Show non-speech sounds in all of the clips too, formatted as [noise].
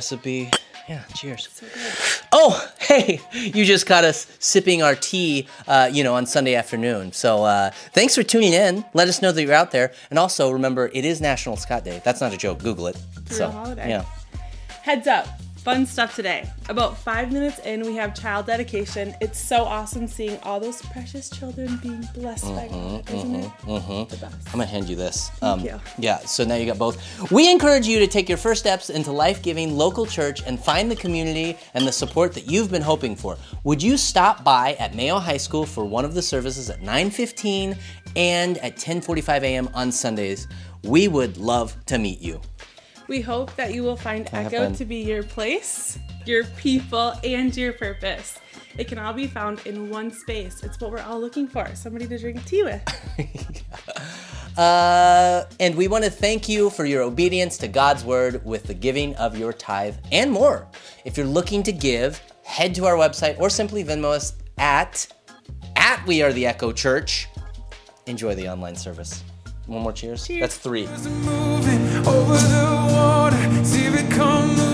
recipe. Yeah, cheers. Oh, [laughs] hey, you just caught us sipping our tea, uh, you know, on Sunday afternoon. So uh, thanks for tuning in. Let us know that you're out there. And also remember, it is National Scott Day. That's not a joke. Google it. Real so, holiday. Yeah. Heads up, fun stuff today. About five minutes in, we have child dedication. It's so awesome seeing all those precious children being blessed by God, mm-hmm, isn't it? Mm-hmm, mm-hmm. The best. I'm gonna hand you this. Um, you. Yeah, so now you got both. We encourage you to take your first steps into life-giving local church and find the community and the support that you've been hoping for. Would you stop by at Mayo High School for one of the services at 9:15 and at 10:45 a.m. on Sundays? We would love to meet you. We hope that you will find Echo happen. to be your place, your people, and your purpose. It can all be found in one space. It's what we're all looking for somebody to drink tea with. [laughs] Uh, and we want to thank you for your obedience to God's word with the giving of your tithe and more. If you're looking to give, head to our website or simply Venmo us at at We Are the Echo Church. Enjoy the online service. One more cheers. Cheers. That's three. Over the water. See it come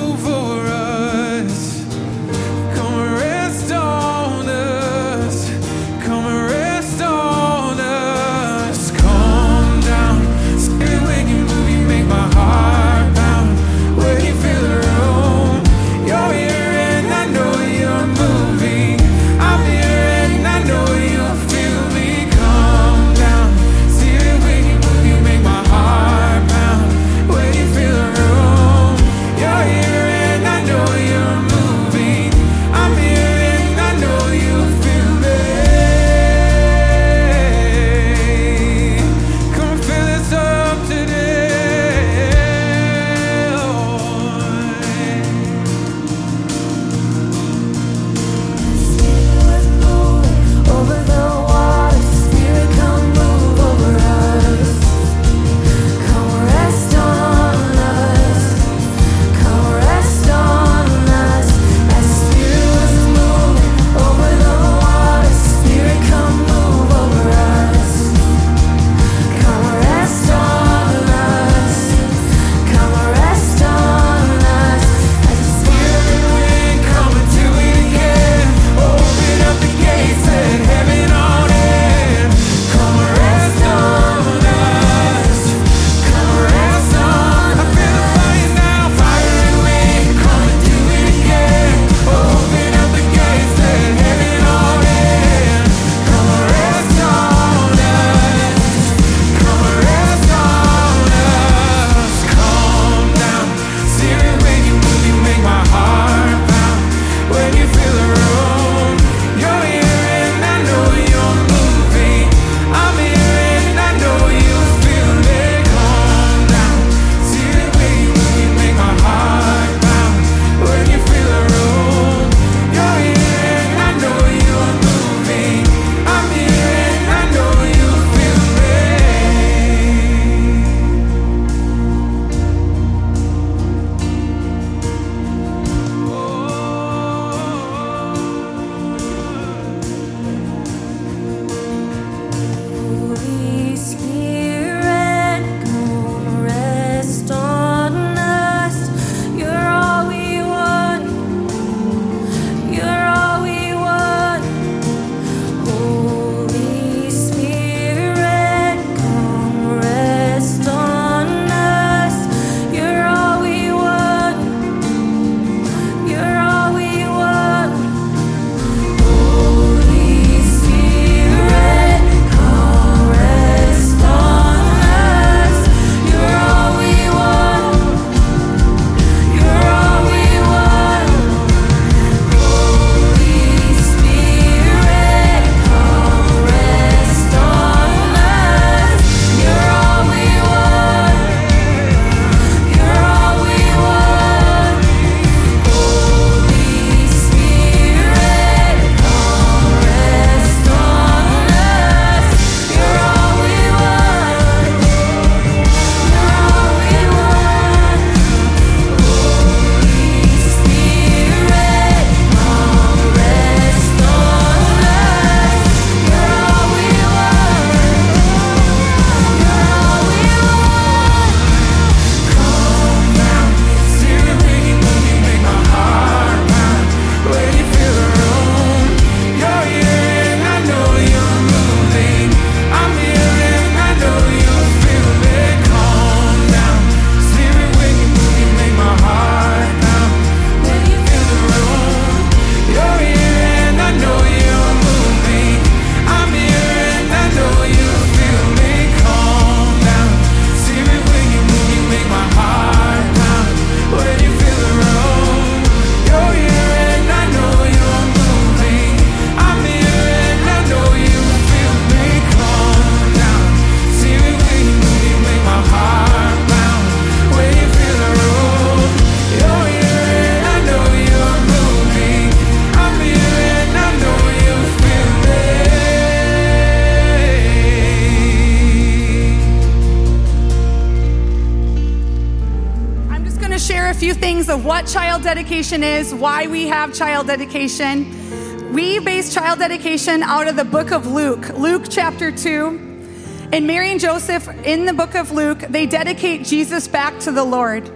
dedication is, why we have child dedication. We base child dedication out of the book of Luke, Luke chapter 2. And Mary and Joseph in the book of Luke, they dedicate Jesus back to the Lord.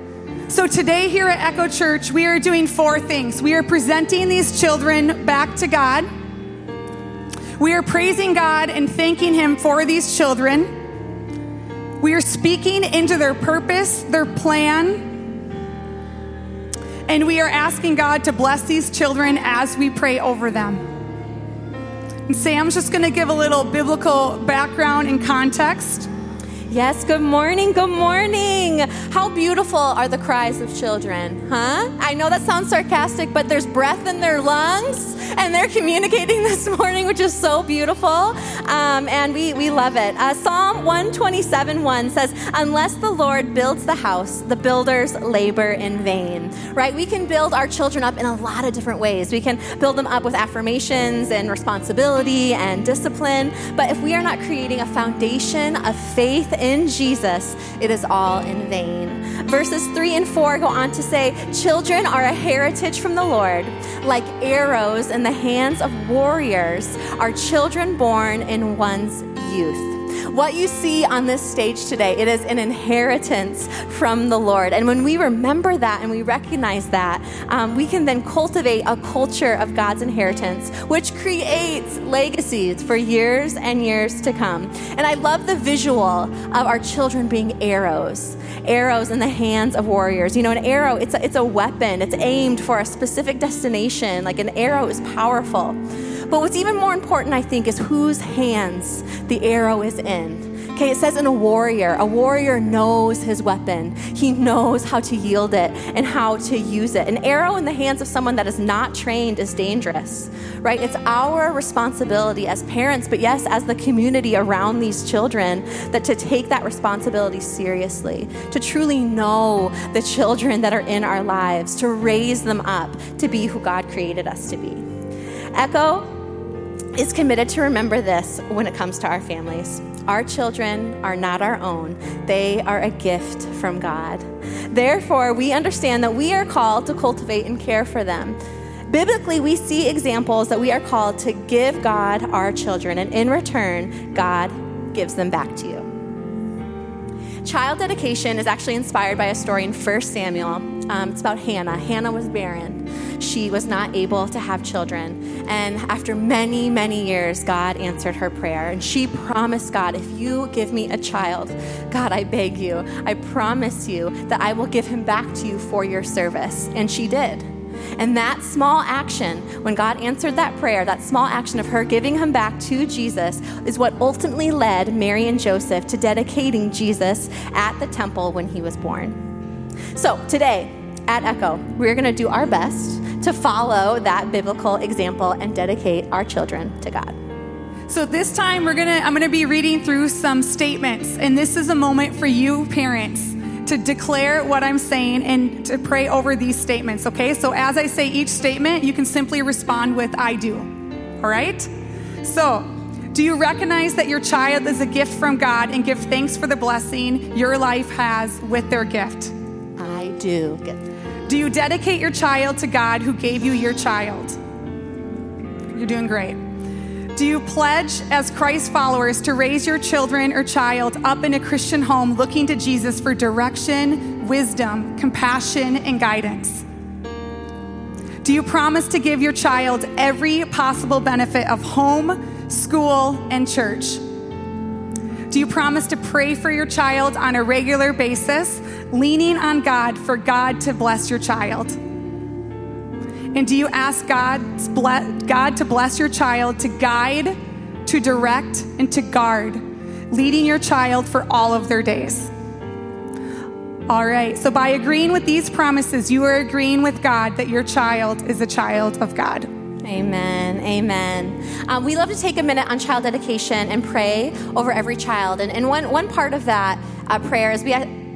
So today here at Echo Church, we are doing four things. We are presenting these children back to God. We are praising God and thanking Him for these children. We are speaking into their purpose, their plan, and we are asking God to bless these children as we pray over them. And Sam's just going to give a little biblical background and context. Yes, good morning, good morning. How beautiful are the cries of children, huh? I know that sounds sarcastic, but there's breath in their lungs and they're communicating [laughs] this morning, which is so beautiful. Um, and we, we love it. Uh, Psalm 127 1 says, Unless the Lord builds the house, the builders labor in vain, right? We can build our children up in a lot of different ways. We can build them up with affirmations and responsibility and discipline. But if we are not creating a foundation of faith in Jesus, it is all in vain. Verses 3 and 4 go on to say, Children are a heritage from the Lord, like arrows in the hands of warriors, are children born in one's youth. What you see on this stage today, it is an inheritance from the Lord. And when we remember that and we recognize that, um, we can then cultivate a culture of God's inheritance, which creates legacies for years and years to come. And I love the visual of our children being arrows, arrows in the hands of warriors. You know, an arrow, it's a, it's a weapon, it's aimed for a specific destination. Like an arrow is powerful. But what's even more important, I think, is whose hands the arrow is in. Okay, it says in a warrior, a warrior knows his weapon. He knows how to yield it and how to use it. An arrow in the hands of someone that is not trained is dangerous, right? It's our responsibility as parents, but yes, as the community around these children, that to take that responsibility seriously, to truly know the children that are in our lives, to raise them up to be who God created us to be. Echo is committed to remember this when it comes to our families. Our children are not our own, they are a gift from God. Therefore, we understand that we are called to cultivate and care for them. Biblically, we see examples that we are called to give God our children, and in return, God gives them back to you. Child dedication is actually inspired by a story in 1 Samuel. Um, it's about Hannah. Hannah was barren. She was not able to have children. And after many, many years, God answered her prayer. And she promised God, if you give me a child, God, I beg you, I promise you that I will give him back to you for your service. And she did. And that small action, when God answered that prayer, that small action of her giving him back to Jesus, is what ultimately led Mary and Joseph to dedicating Jesus at the temple when he was born. So today, at Echo, we're going to do our best to follow that biblical example and dedicate our children to God. So this time we're gonna I'm gonna be reading through some statements, and this is a moment for you parents to declare what I'm saying and to pray over these statements, okay? So as I say each statement, you can simply respond with I do. All right? So, do you recognize that your child is a gift from God and give thanks for the blessing your life has with their gift? I do. Do you dedicate your child to God who gave you your child? You're doing great. Do you pledge as Christ followers to raise your children or child up in a Christian home looking to Jesus for direction, wisdom, compassion, and guidance? Do you promise to give your child every possible benefit of home, school, and church? Do you promise to pray for your child on a regular basis, leaning on God for God to bless your child? And do you ask God's ble- God to bless your child to guide, to direct, and to guard, leading your child for all of their days? All right, so by agreeing with these promises, you are agreeing with God that your child is a child of God. Amen. Amen. Um, we love to take a minute on child dedication and pray over every child. And, and one, one part of that uh, prayer is we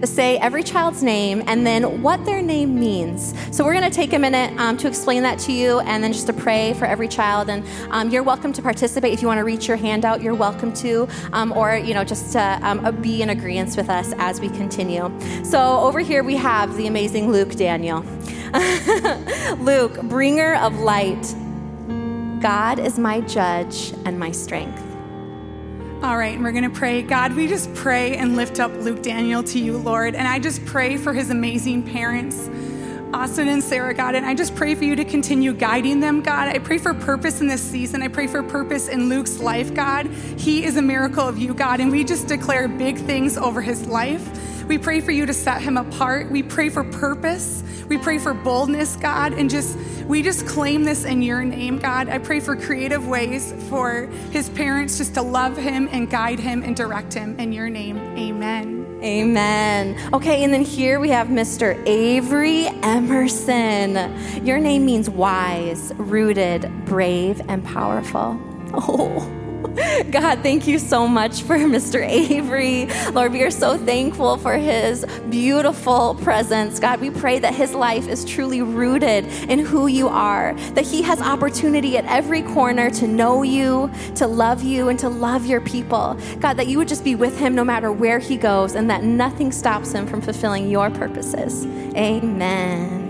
say every child's name and then what their name means. So we're going to take a minute um, to explain that to you and then just to pray for every child. And um, you're welcome to participate. If you want to reach your hand out, you're welcome to, um, or, you know, just to um, be in agreement with us as we continue. So over here we have the amazing Luke Daniel. [laughs] Luke, bringer of light. God is my judge and my strength. All right, and we're going to pray. God, we just pray and lift up Luke Daniel to you, Lord. And I just pray for his amazing parents, Austin and Sarah, God. And I just pray for you to continue guiding them, God. I pray for purpose in this season. I pray for purpose in Luke's life, God. He is a miracle of you, God. And we just declare big things over his life. We pray for you to set him apart. We pray for purpose. We pray for boldness, God, and just we just claim this in your name, God. I pray for creative ways for his parents just to love him and guide him and direct him in your name. Amen. Amen. Okay, and then here we have Mr. Avery Emerson. Your name means wise, rooted, brave, and powerful. [laughs] Oh. [laughs] God, thank you so much for [laughs] Mr. Avery. Lord, we are so thankful for his beautiful presence. God, we pray that his life is truly rooted in who you are, that he has opportunity at every corner to know you, to love you, and to love your people. God, that you would just be with him no matter where he goes, and that nothing stops him from fulfilling your purposes. Amen.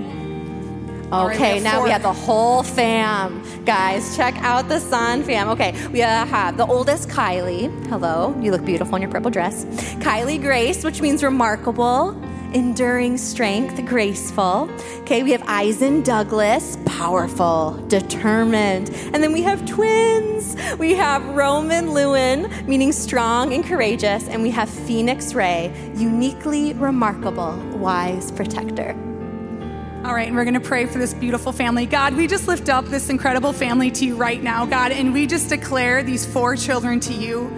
Okay, now we have the whole fam. Guys, check out the sun fam. Okay, we have the oldest Kylie. Hello, you look beautiful in your purple dress. Kylie Grace, which means remarkable, enduring strength, graceful. Okay, we have Eisen Douglas, powerful, determined. And then we have twins. We have Roman Lewin, meaning strong and courageous. And we have Phoenix Ray, uniquely remarkable, wise protector. All right, and we're going to pray for this beautiful family. God, we just lift up this incredible family to you right now, God, and we just declare these four children to you.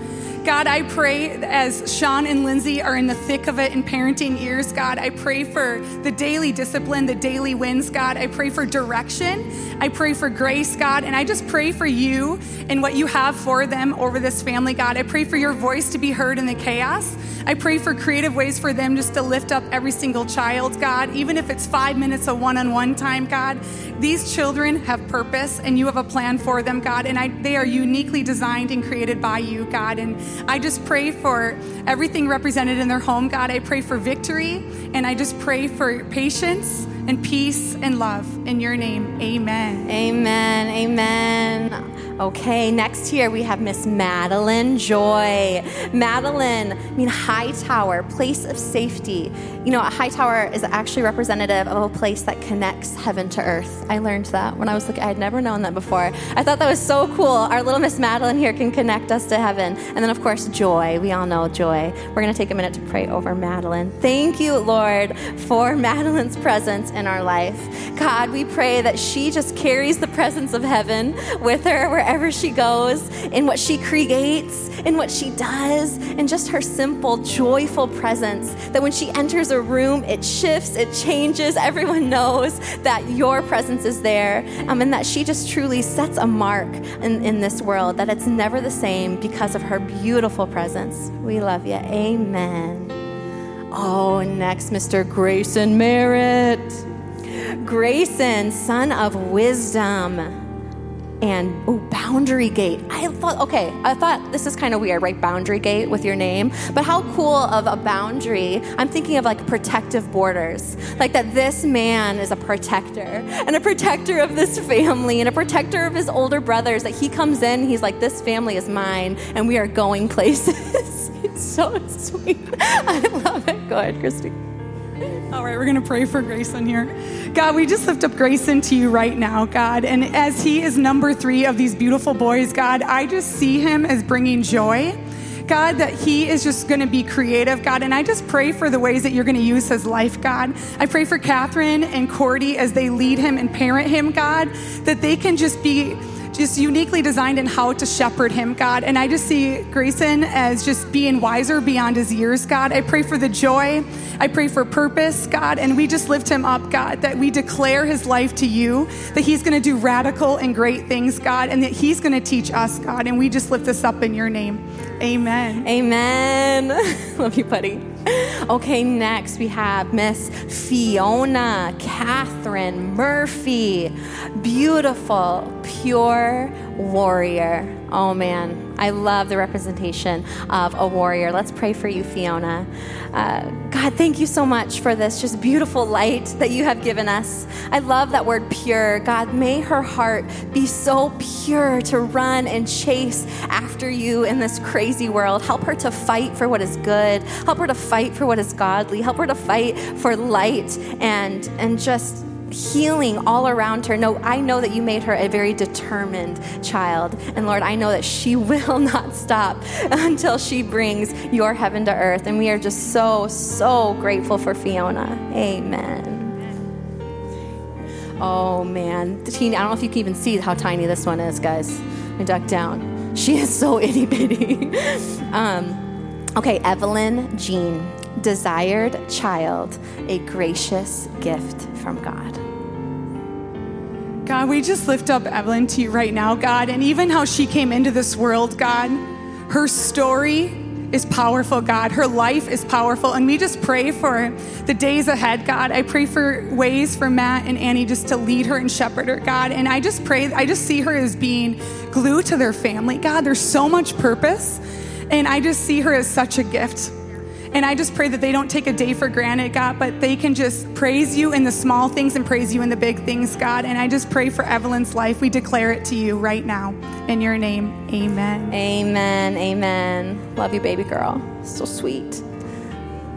God, I pray as Sean and Lindsay are in the thick of it in parenting years, God, I pray for the daily discipline, the daily wins, God. I pray for direction. I pray for grace, God, and I just pray for you and what you have for them over this family, God. I pray for your voice to be heard in the chaos. I pray for creative ways for them just to lift up every single child, God, even if it's five minutes of one on one time, God. These children have purpose and you have a plan for them, God, and I, they are uniquely designed and created by you, God. And I just pray for everything represented in their home, God. I pray for victory and I just pray for patience and peace and love. In your name, amen. Amen. Amen. Okay, next here we have Miss Madeline Joy. Madeline, I mean, high tower, place of safety. You know, a high tower is actually representative of a place that connects heaven to earth. I learned that when I was looking, I had never known that before. I thought that was so cool. Our little Miss Madeline here can connect us to heaven. And then, of course, joy. We all know joy. We're going to take a minute to pray over Madeline. Thank you, Lord, for [laughs] Madeline's presence in our life. God, we pray that she just carries the presence of heaven with her wherever she goes, in what she creates, in what she does, in just her simple, joyful presence. That when she enters a room, it shifts, it changes. Everyone knows that your presence is there, um, and that she just truly sets a mark in, in this world, that it's never the same because of her beautiful presence. We love you. Amen. Oh, next, Mr. Grayson Merritt. Grayson, son of wisdom. And oh, Boundary Gate. I thought, okay, I thought this is kind of weird, right? Boundary Gate with your name. But how cool of a boundary. I'm thinking of like protective borders. Like that this man is a protector and a protector of this family and a protector of his older brothers. That he comes in, he's like, this family is mine and we are going [laughs] places. it's so sweet. [laughs] I love it. Go ahead, Christy. All right, we're going to pray for Grayson here. God, we just lift up Grayson to you right now, God. And as he is number three of these beautiful boys, God, I just see him as bringing joy. God, that he is just going to be creative, God. And I just pray for the ways that you're going to use his life, God. I pray for Catherine and Cordy as they lead him and parent him, God, that they can just be just uniquely designed in how to shepherd him, God. And I just see Grayson as just being wiser beyond his years, God. I pray for the joy. I pray for purpose, God. And we just lift him up, God, that we declare his life to you, that he's going to do radical and great things, God, and that he's going to teach us, God. And we just lift this up in your name. Amen. Amen. [laughs] Love you, buddy. Okay, next we have Miss Fiona Catherine Murphy. Beautiful, pure warrior. Oh man, I love the representation of a warrior. Let's pray for you, Fiona. Uh, God, thank you so much for this just beautiful light that you have given us. I love that word pure. God, may her heart be so pure to run and chase after you in this crazy world. Help her to fight for what is good. Help her to fight for what is godly. Help her to fight for light and and just healing all around her. No, I know that you made her a very determined child. And Lord, I know that she [laughs] will not stop until she brings your heaven to earth. And we are just so, so grateful for Fiona. Amen. Oh man, teeny, I don't know if you can even see how tiny this one is, guys. Me duck down. She is so [laughs] itty bitty. um, okay, Evelyn Jean, desired child, a gracious gift from God. God, we just lift up Evelyn to you right now, God, and even how she came into this world, God. Her story is powerful, God. Her life is powerful. And we just pray for the days ahead, God. I pray for ways for Matt and Annie just to lead her and shepherd her, God. And I just pray, I just see her as being glue to their family, God. There's so much purpose. And I just see her as such a gift. And I just pray that they don't take a day for granted, God, but they can just praise you in the small things and praise you in the big things, God. And I just pray for Evelyn's life. We declare it to you right now. In your name, amen. Amen. Amen. Love you, baby girl. So sweet.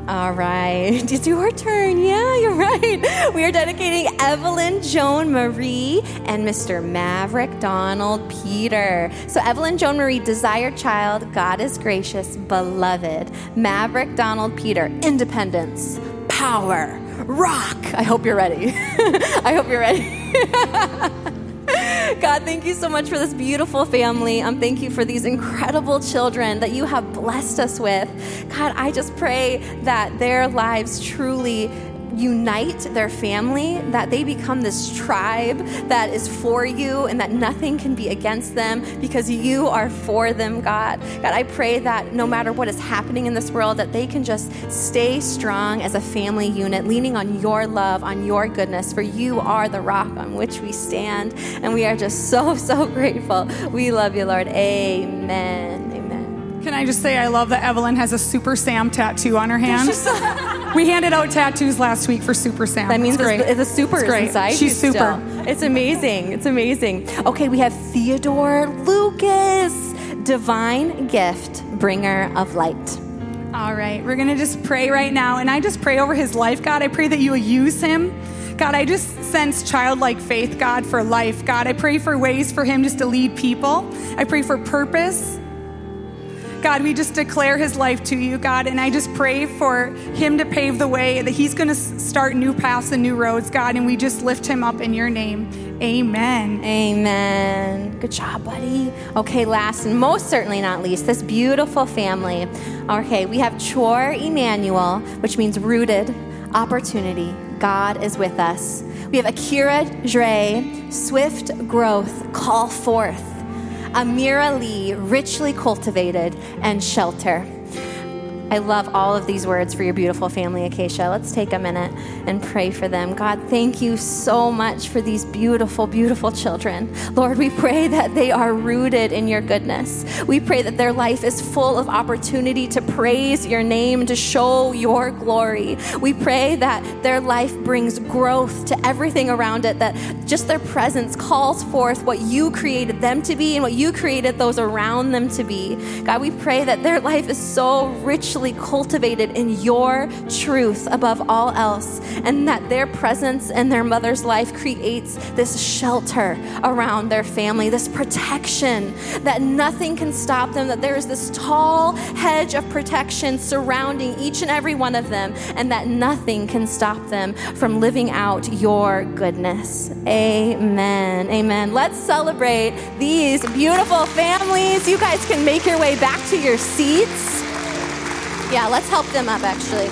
All right, [laughs] it's your turn. Yeah, you're right. We are dedicating Evelyn Joan Marie and Mr. Maverick Donald Peter. So, Evelyn Joan Marie, desired child, God is gracious, beloved. Maverick Donald Peter, independence, power, rock. I hope you're ready. [laughs] I hope you're ready. [laughs] [laughs] God, thank you so much for this beautiful family. Um, thank you for these incredible children that you have blessed us with. God, I just pray that their lives truly unite their family, that they become this tribe that is for you and that nothing can be against them because you are for them, God. God, I pray that no matter what is happening in this world, that they can just stay strong as a family unit, leaning on your love, on your goodness, for you are the rock on which we stand. And we are just so, so [laughs] grateful. We love you, Lord. Amen. Amen. Can I just say I love that Evelyn has a Super Sam tattoo on her hand? [laughs] we handed out tattoos last week for Super Sam. That means it's great. the, the super It's is great. inside She's super. still. It's amazing. It's amazing. Okay, we have Theodore Lucas, divine gift, bringer of light. All right, we're gonna just pray right now, and I just pray over his life, God. I pray that you will use him. God, I just sense childlike faith, God, for life. God, I pray for ways for him just to lead people. I pray for purpose. God, we just declare his life to you, God, and I just pray for him to pave the way, that he's going to start new paths and new roads, God, and we just lift him up in your name. Amen. Amen. Good job, buddy. Okay, last and most certainly not least, this beautiful family. Okay, we have Chor Emmanuel, which means rooted, opportunity. God is with us. We have Akira Dre, swift growth, call forth. Amira Lee, richly cultivated, and shelter. I love all of these words for your beautiful family, Acacia. Let's take a minute and pray for them. God, thank you so much for these beautiful, beautiful children. Lord, we pray that they are rooted in your goodness. We pray that their life is full of opportunity to praise your name, to show your glory. We pray that their life brings growth to everything around it, that just their presence calls forth what you created them to be and what you created those around them to be. God, we pray that their life is so richly cultivated in your truth above all else, and that their presence in their mother's life creates this shelter around their family, this protection that nothing can stop them, that there is this tall hedge of protection surrounding each and every one of them, and that nothing can stop them from living out your goodness. Amen. Amen. Let's celebrate these beautiful families. You guys can make your way back to your seats. Yeah, let's help them up actually.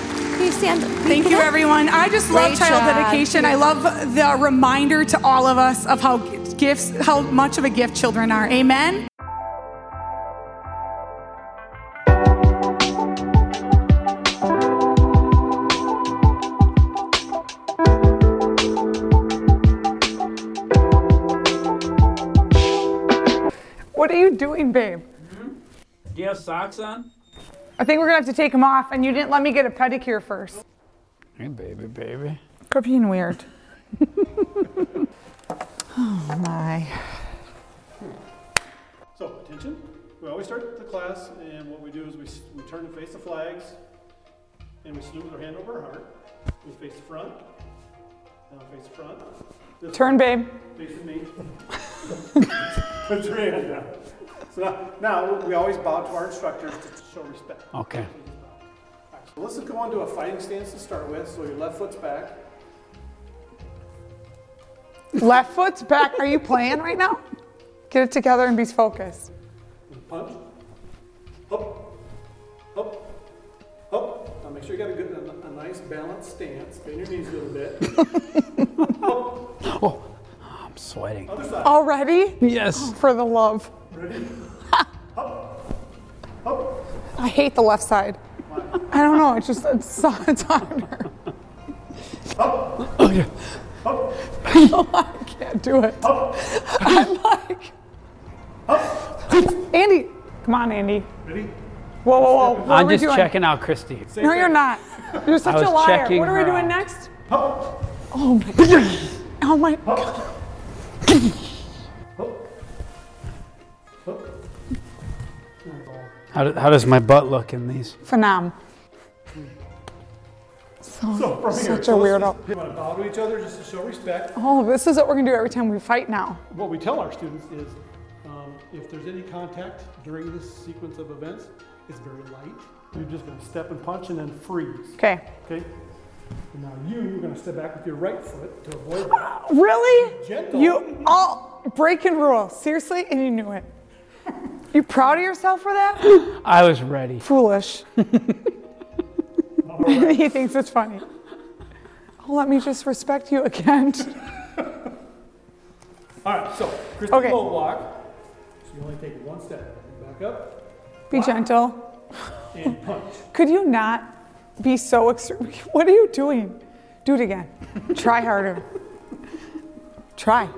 You stand, Thank you, everyone. I just love Great child job. dedication. I love the reminder to all of us of how gifts, how much of a gift children are. Amen. What are you doing, babe? Mm-hmm. Do you have socks on? I think we're gonna have to take them off, and you didn't let me get a pedicure first. Hey, baby, baby. Quit being weird. [laughs] oh my. So, attention. We always start the class, and what we do is we, we turn and face the flags, and we salute with our hand over our heart. We face the front. Now face the front. This Turn, babe. Facing me. [laughs] Put your hand down. So now, now we always bow to our instructors to show respect. Okay. So let's go on to a fighting stance to start with. So your left foot's back. Left foot's back. Are you playing right now? Get it together and be focused. Punch. Up. Up. Up. Now make sure you got a good, a, a nice balanced stance. Bend your knees a little bit. [laughs] Oh, I'm sweating. Other side. Already? Yes. Oh, for the love. Ready? [laughs] Up. Up. I hate the left side. I don't know. It's just it's, it's harder. Okay. I can't do it. I'm like, Andy, come on, Andy. Ready? Whoa, whoa, whoa. What I'm just doing? checking out Christy. No, you're not. You're such I a was liar. checking What are we doing out. next? Up. Oh my god. Oh my god. Up. Up. How, do, how does my butt look in these? Phenom. So from here, Such a weirdo. just- We want to bow to each other just to show respect. Oh, this is what we're gonna do every time we fight now. What we tell our students is, um, if there's any contact during this sequence of events, it's very light. You're just going to step and punch and then freeze. Okay. Okay. And now you are going to step back with your right foot to avoid that. [gasps] Really? Gentle. You all breaking rules. Seriously? And you knew it. [laughs] You proud of yourself for that? [gasps] I was ready. Foolish. [laughs] [laughs] he thinks it's funny. Oh, let me just respect you again. All right. So Christy Okay. will walk. So you only take one step. Back up Be gentle. and punch. [laughs] Could you not be so extreme? [laughs] What are you doing? Do it again. Try harder. Try.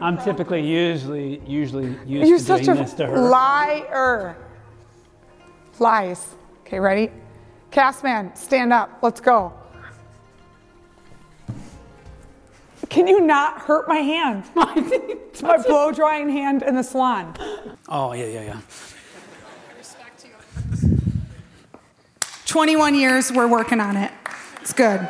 I'm typically usually usually used You're to such doing a this to her. liar. Lies. Okay, ready? Castman, stand up. Let's go. Can you not hurt my hand? it's [laughs] my blow drying hand in the salon. Oh yeah yeah yeah. 21 years, we're working on it. It's good.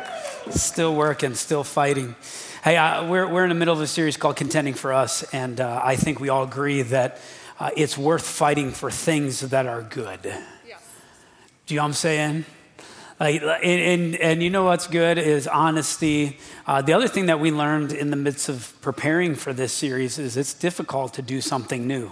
Still working, still fighting. Hey, uh, we're, we're in the middle of a series called Contending for Us, and uh, I think we all agree that uh, it's worth fighting for things that are good. Yeah. Do you know what I'm saying? Like, and, and, and you know what's good is honesty. Uh, the other thing that we learned in the midst of preparing for this series is it's difficult to do something new.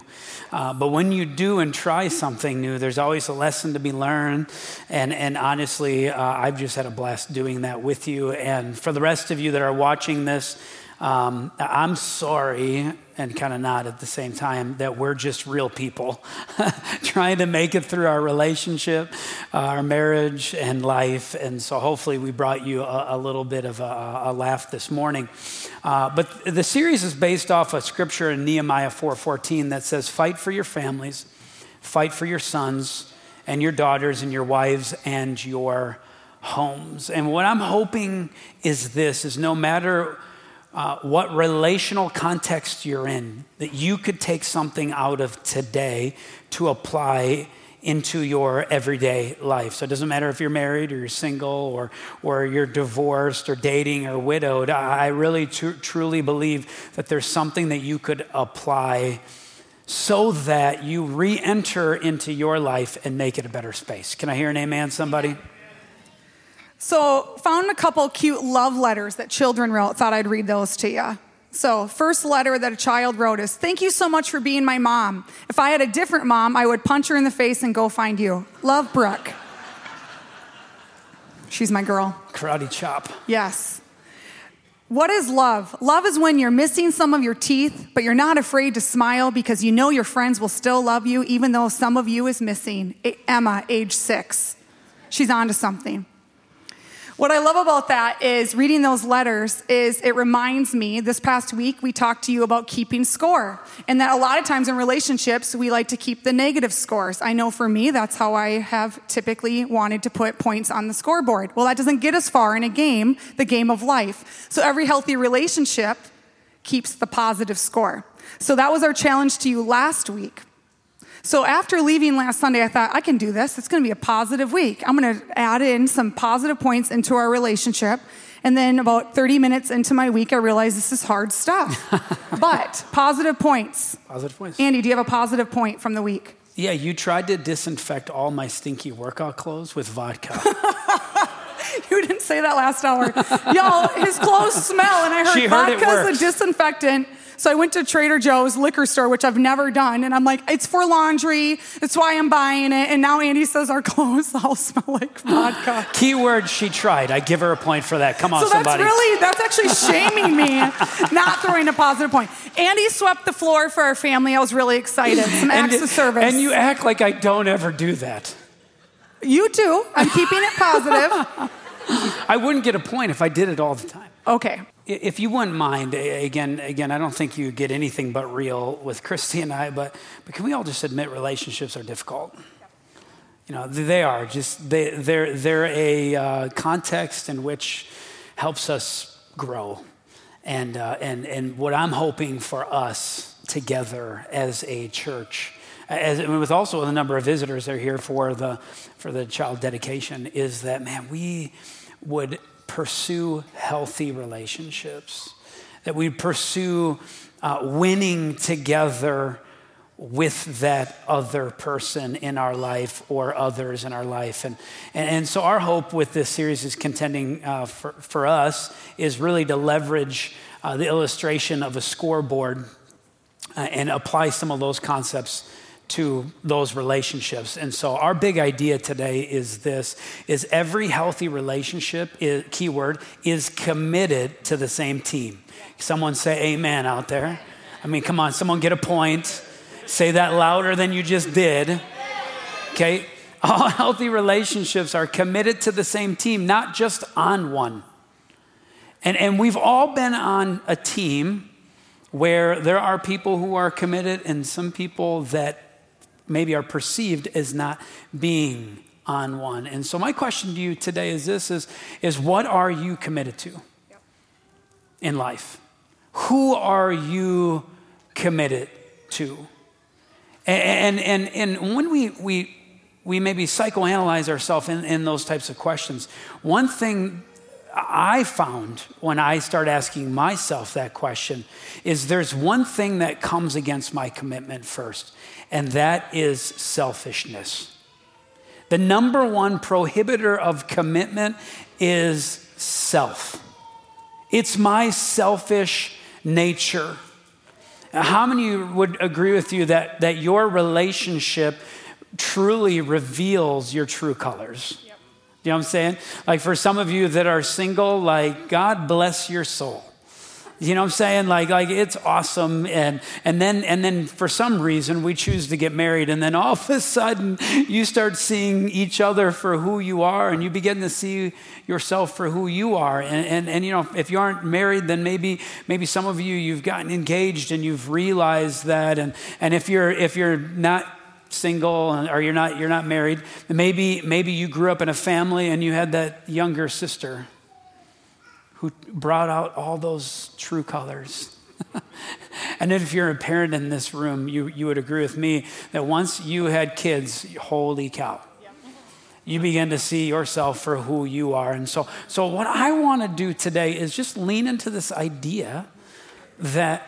Uh, but when you do and try something new, there's always a lesson to be learned. And, and honestly, uh, I've just had a blast doing that with you. And for the rest of you that are watching this, um, I'm sorry, and kind of not at the same time, that we're just real people [laughs] trying to make it through our relationship, uh, our marriage, and life. And so hopefully we brought you a, a little bit of a, a laugh this morning. Uh, but the series is based off a scripture in Nehemiah 4:14 that says, "Fight for your families, fight for your sons and your daughters and your wives and your homes." And what I'm hoping is this: is no matter uh, what relational context you're in, that you could take something out of today to apply into your everyday life. So it doesn't matter if you're married or you're single or, or you're divorced or dating or widowed. I really tru- truly believe that there's something that you could apply so that you re enter into your life and make it a better space. Can I hear an amen, somebody? So, found a couple cute love letters that children wrote. Thought I'd read those to you. So, first letter that a child wrote is Thank you so much for being my mom. If I had a different mom, I would punch her in the face and go find you. Love, Brooke. She's my girl. Karate chop. Yes. What is love? Love is when you're missing some of your teeth, but you're not afraid to smile because you know your friends will still love you, even though some of you is missing. Emma, age six. She's on to something. What I love about that is reading those letters is it reminds me this past week we talked to you about keeping score and that a lot of times in relationships we like to keep the negative scores. I know for me that's how I have typically wanted to put points on the scoreboard. Well, that doesn't get us far in a game, the game of life. So every healthy relationship keeps the positive score. So that was our challenge to you last week. So after leaving last Sunday, I thought, I can do this. It's going to be a positive week. I'm going to add in some positive points into our relationship. And then about 30 minutes into my week, I realized this is hard stuff. [laughs] but positive points. Positive points. Andy, do you have a positive point from the week? Yeah, you tried to disinfect all my stinky workout clothes with vodka. [laughs] You didn't say that last hour. Y'all, his clothes smell, and I heard She heard vodka's a disinfectant. So I went to Trader Joe's liquor store, which I've never done, and I'm like, it's for laundry. That's why I'm buying it. And now Andy says our [laughs] clothes all smell like vodka. [gasps] Keyword, she tried. I give her a point for that. Come on, So that's somebody. really, that's actually shaming me, [laughs] not throwing a positive point. Andy swept the floor for our family. I was really excited. Some acts of service. and you act like I don't ever do that. You too. I'm keeping it positive. [laughs] I wouldn't get a point if I did it all the time. Okay. If you wouldn't mind, again, again, I don't think you get anything but real with Christy and I, but, but can we all just admit relationships are difficult? You know, they are just, they, they're, they're a uh, context in which helps us grow. And, uh, and, and what I'm hoping for us together as a church, as, and with also the number of visitors that are here for the, for the child dedication, is that, man, we would pursue healthy relationships, that we pursue uh, winning together with that other person in our life or others in our life. And, and, and so, our hope with this series is contending uh, for, for us is really to leverage uh, the illustration of a scoreboard uh, and apply some of those concepts to those relationships. And so our big idea today is this is every healthy relationship is, keyword is committed to the same team. Someone say amen out there. I mean, come on, someone get a point. Say that louder than you just did. Okay? All [laughs] healthy relationships are committed to the same team, not just on one. And, and we've all been on a team where there are people who are committed and some people that maybe are perceived as not being on one. And so my question to you today is this is, is what are you committed to in life? Who are you committed to? And, and, and when we, we, we maybe psychoanalyze ourselves in, in those types of questions, one thing I found when I start asking myself that question is there's one thing that comes against my commitment first, and that is selfishness. The number one prohibitor of commitment is self. It's my selfish nature. How many would agree with you that, that your relationship truly reveals your true colors? You know what I'm saying? Like for some of you that are single, like God bless your soul. You know what I'm saying? Like, like it's awesome. And, and, then, and then for some reason we choose to get married. And then all of a sudden you start seeing each other for who you are and you begin to see yourself for who you are. And, and, and you know, if you aren't married, then maybe, maybe some of you, you've gotten engaged and you've realized that. And, and if you're, if you're not single or you're not, you're not married, maybe, maybe you grew up in a family and you had that younger sister who brought out all those true colors. [laughs] and if you're a parent in this room, you, you would agree with me that once you had kids, holy cow, you begin to see yourself for who you are. And so, so what I want to do today is just lean into this idea that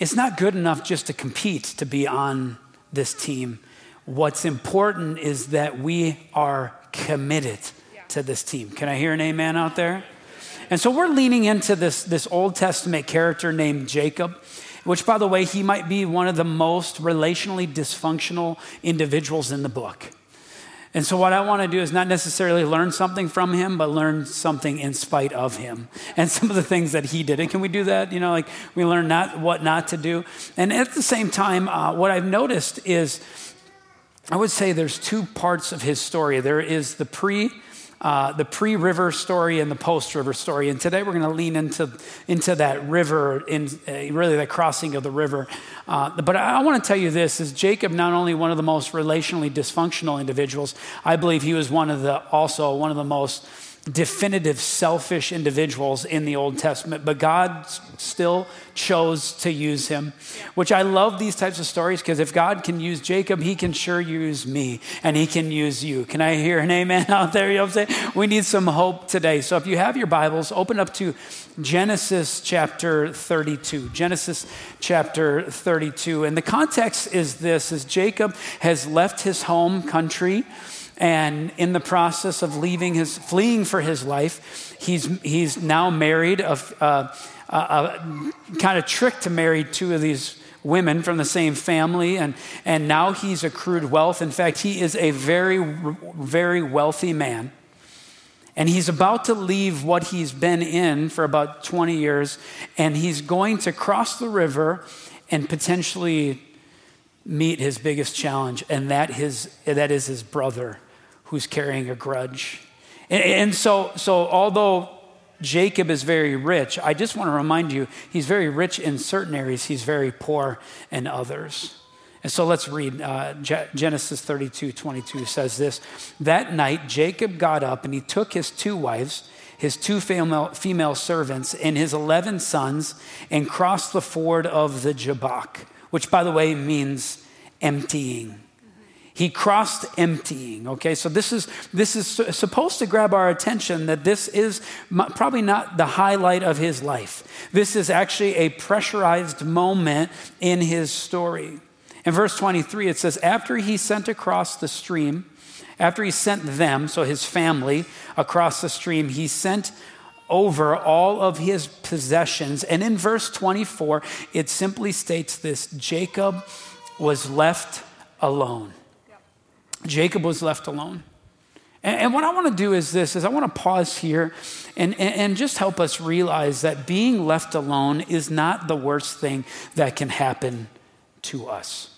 it's not good enough just to compete to be on this team. What's important is that we are committed to this team. Can I hear an amen out there? And so we're leaning into this, this Old Testament character named Jacob, which, by the way, he might be one of the most relationally dysfunctional individuals in the book. And so, what I want to do is not necessarily learn something from him, but learn something in spite of him and some of the things that he did. And can we do that? You know, like we learn not what not to do. And at the same time, uh, what I've noticed is I would say there's two parts of his story there is the pre uh, the pre river story and the post river story. And today we're going to lean into, into that river, in, uh, really the crossing of the river. Uh, but I, I want to tell you this is Jacob not only one of the most relationally dysfunctional individuals, I believe he was one of the also one of the most definitive selfish individuals in the Old Testament, but God still chose to use him. Which I love these types of stories because if God can use Jacob, he can sure use me and he can use you. Can I hear an amen [laughs] out there? You know what I'm saying? We need some hope today. So if you have your Bibles, open up to Genesis chapter 32. Genesis chapter 32. And the context is this is Jacob has left his home country and in the process of leaving his fleeing for his life he's he's now married a, a, a, kind of tricked to marry two of these women from the same family. And and now he's accrued wealth. In fact he is a very very wealthy man. And he's about to leave what he's been in for about 20 years. And he's going to cross the river and potentially meet his biggest challenge and that his that is his brother who's carrying a grudge. And, and so, so, although Jacob is very rich, I just want to remind you, he's very rich in certain areas, he's very poor in others. And so let's read uh, Genesis 32 22 says this That night, Jacob got up and he took his two wives, his two female, female servants, and his 11 sons and crossed the ford of the Jabbok, which, by the way, means emptying. He crossed emptying. Okay, so this is this is supposed to grab our attention that this is probably not the highlight of his life. This is actually a pressurized moment in his story. In verse 23, it says, After he sent across the stream, after he sent them, so his family, across the stream, he sent over all of his possessions. And in verse 24, it simply states this Jacob was left alone. Jacob was left alone. And, and what I want to do is this, is I want to pause here and, and, and just help us realize that being left alone is not the worst thing that can happen to us.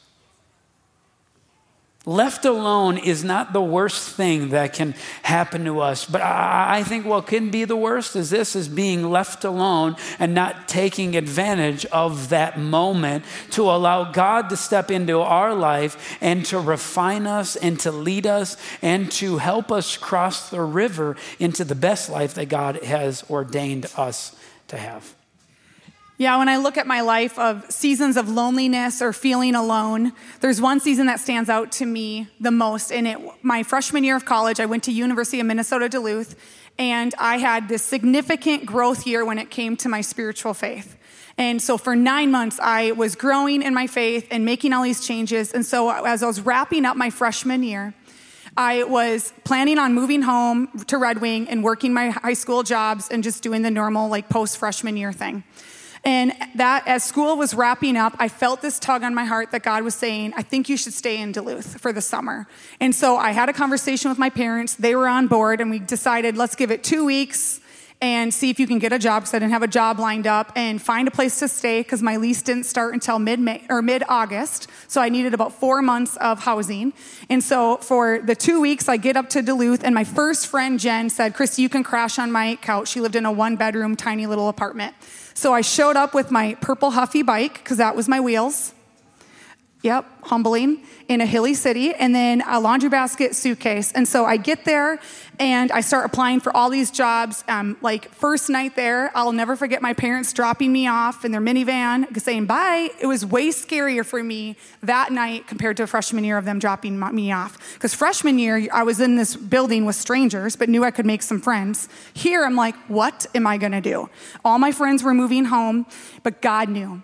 Left alone is not the worst thing that can happen to us. But I, think what can be the worst is this is being left alone and not taking advantage of that moment to allow God to step into our life and to refine us and to lead us and to help us cross the river into the best life that God has ordained us to have. Yeah, when I look at my life of seasons of loneliness or feeling alone, there's one season that stands out to me the most. And it, my freshman year of college, I went to University of Minnesota Duluth, and I had this significant growth year when it came to my spiritual faith. And so for nine months, I was growing in my faith and making all these changes. And so as I was wrapping up my freshman year, I was planning on moving home to Red Wing and working my high school jobs and just doing the normal, like, post freshman year thing. And that, as school was wrapping up, I felt this tug on my heart that God was saying, I think you should stay in Duluth for the summer. And so I had a conversation with my parents. They were on board, and we decided, let's give it two weeks and see if you can get a job because I didn't have a job lined up and find a place to stay because my lease didn't start until mid May or mid August. So I needed about four months of housing. And so for the two weeks, I get up to Duluth, and my first friend Jen said, Christy, you can crash on my couch. She lived in a one bedroom, tiny little apartment. So I showed up with my purple Huffy bike because that was my wheels. Yep, humbling in a hilly city, and then a laundry basket suitcase. And so I get there and I start applying for all these jobs. Um, like, first night there, I'll never forget my parents dropping me off in their minivan saying bye. It was way scarier for me that night compared to freshman year of them dropping me off. Because freshman year, I was in this building with strangers, but knew I could make some friends. Here, I'm like, what am I gonna do? All my friends were moving home, but God knew.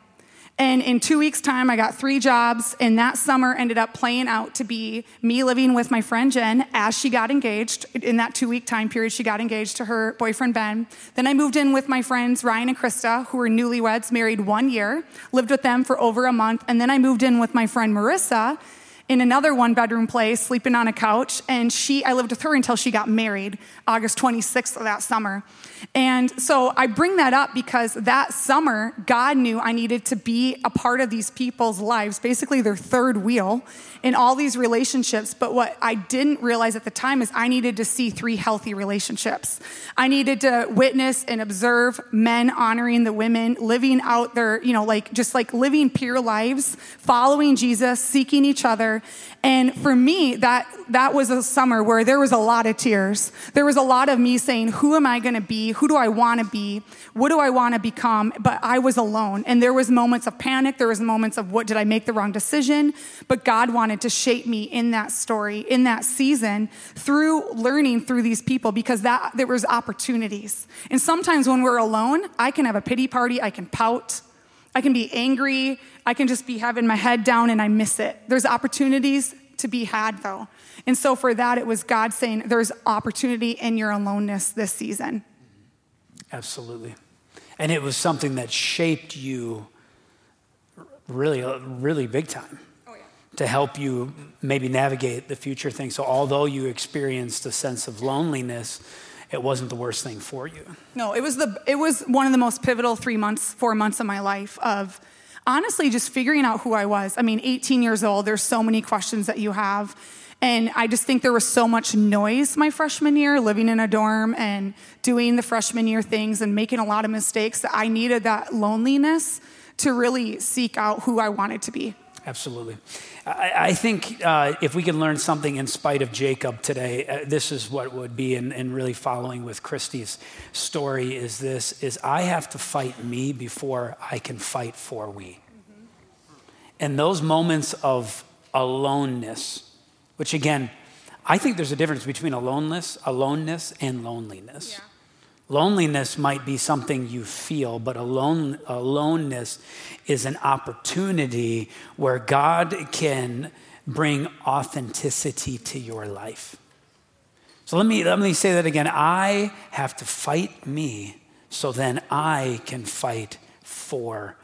And in two weeks' time, I got three jobs, and that summer ended up playing out to be me living with my friend Jen as she got engaged. In that two week time period, she got engaged to her boyfriend Ben. Then I moved in with my friends Ryan and Krista, who were newlyweds, married one year, lived with them for over a month. And then I moved in with my friend Marissa, in another one bedroom place, sleeping on a couch. And she, I lived with her until she got married, August 26th of that summer. And so I bring that up because that summer, God knew I needed to be a part of these people's lives, basically their third wheel in all these relationships. But what I didn't realize at the time is I needed to see three healthy relationships. I needed to witness and observe men honoring the women, living out their, you know, like just like living pure lives, following Jesus, seeking each other. And for me, that that was a summer where there was a lot of tears. There was a lot of me saying, Who am I gonna be? Who do I wanna be? What do I wanna become? But I was alone. And there was moments of panic, there was moments of what did I make the wrong decision? But God wanted to shape me in that story, in that season, through learning through these people because that there was opportunities. And sometimes when we're alone, I can have a pity party, I can pout, I can be angry, I can just be having my head down and I miss it. There's opportunities to be had though. And so for that, it was God saying, There's opportunity in your aloneness this season. Absolutely. And it was something that shaped you really, really big time oh, to help you maybe navigate the future things. So, although you experienced a sense of loneliness, it wasn't the worst thing for you. No, it was the it was one of the most pivotal three months, four months of my life of honestly just figuring out who I was. I mean, 18 years old, there's so many questions that you have. And I just think there was so much noise my freshman year, living in a dorm and doing the freshman year things and making a lot of mistakes that I needed that loneliness to really seek out who I wanted to be. Absolutely. I, I think uh, if we can learn something in spite of Jacob today, uh, this is what would be, and, and really following with Christy's story is this, is I have to fight me before I can fight for we. Mm-hmm. And those moments of aloneness, which again, I think there's a difference between aloneness, aloneness, and loneliness. Yeah. Loneliness might be something you feel, but alone, aloneness is an opportunity where God can bring authenticity to your life. So let me, let me say that again. I have to fight me so then I can fight for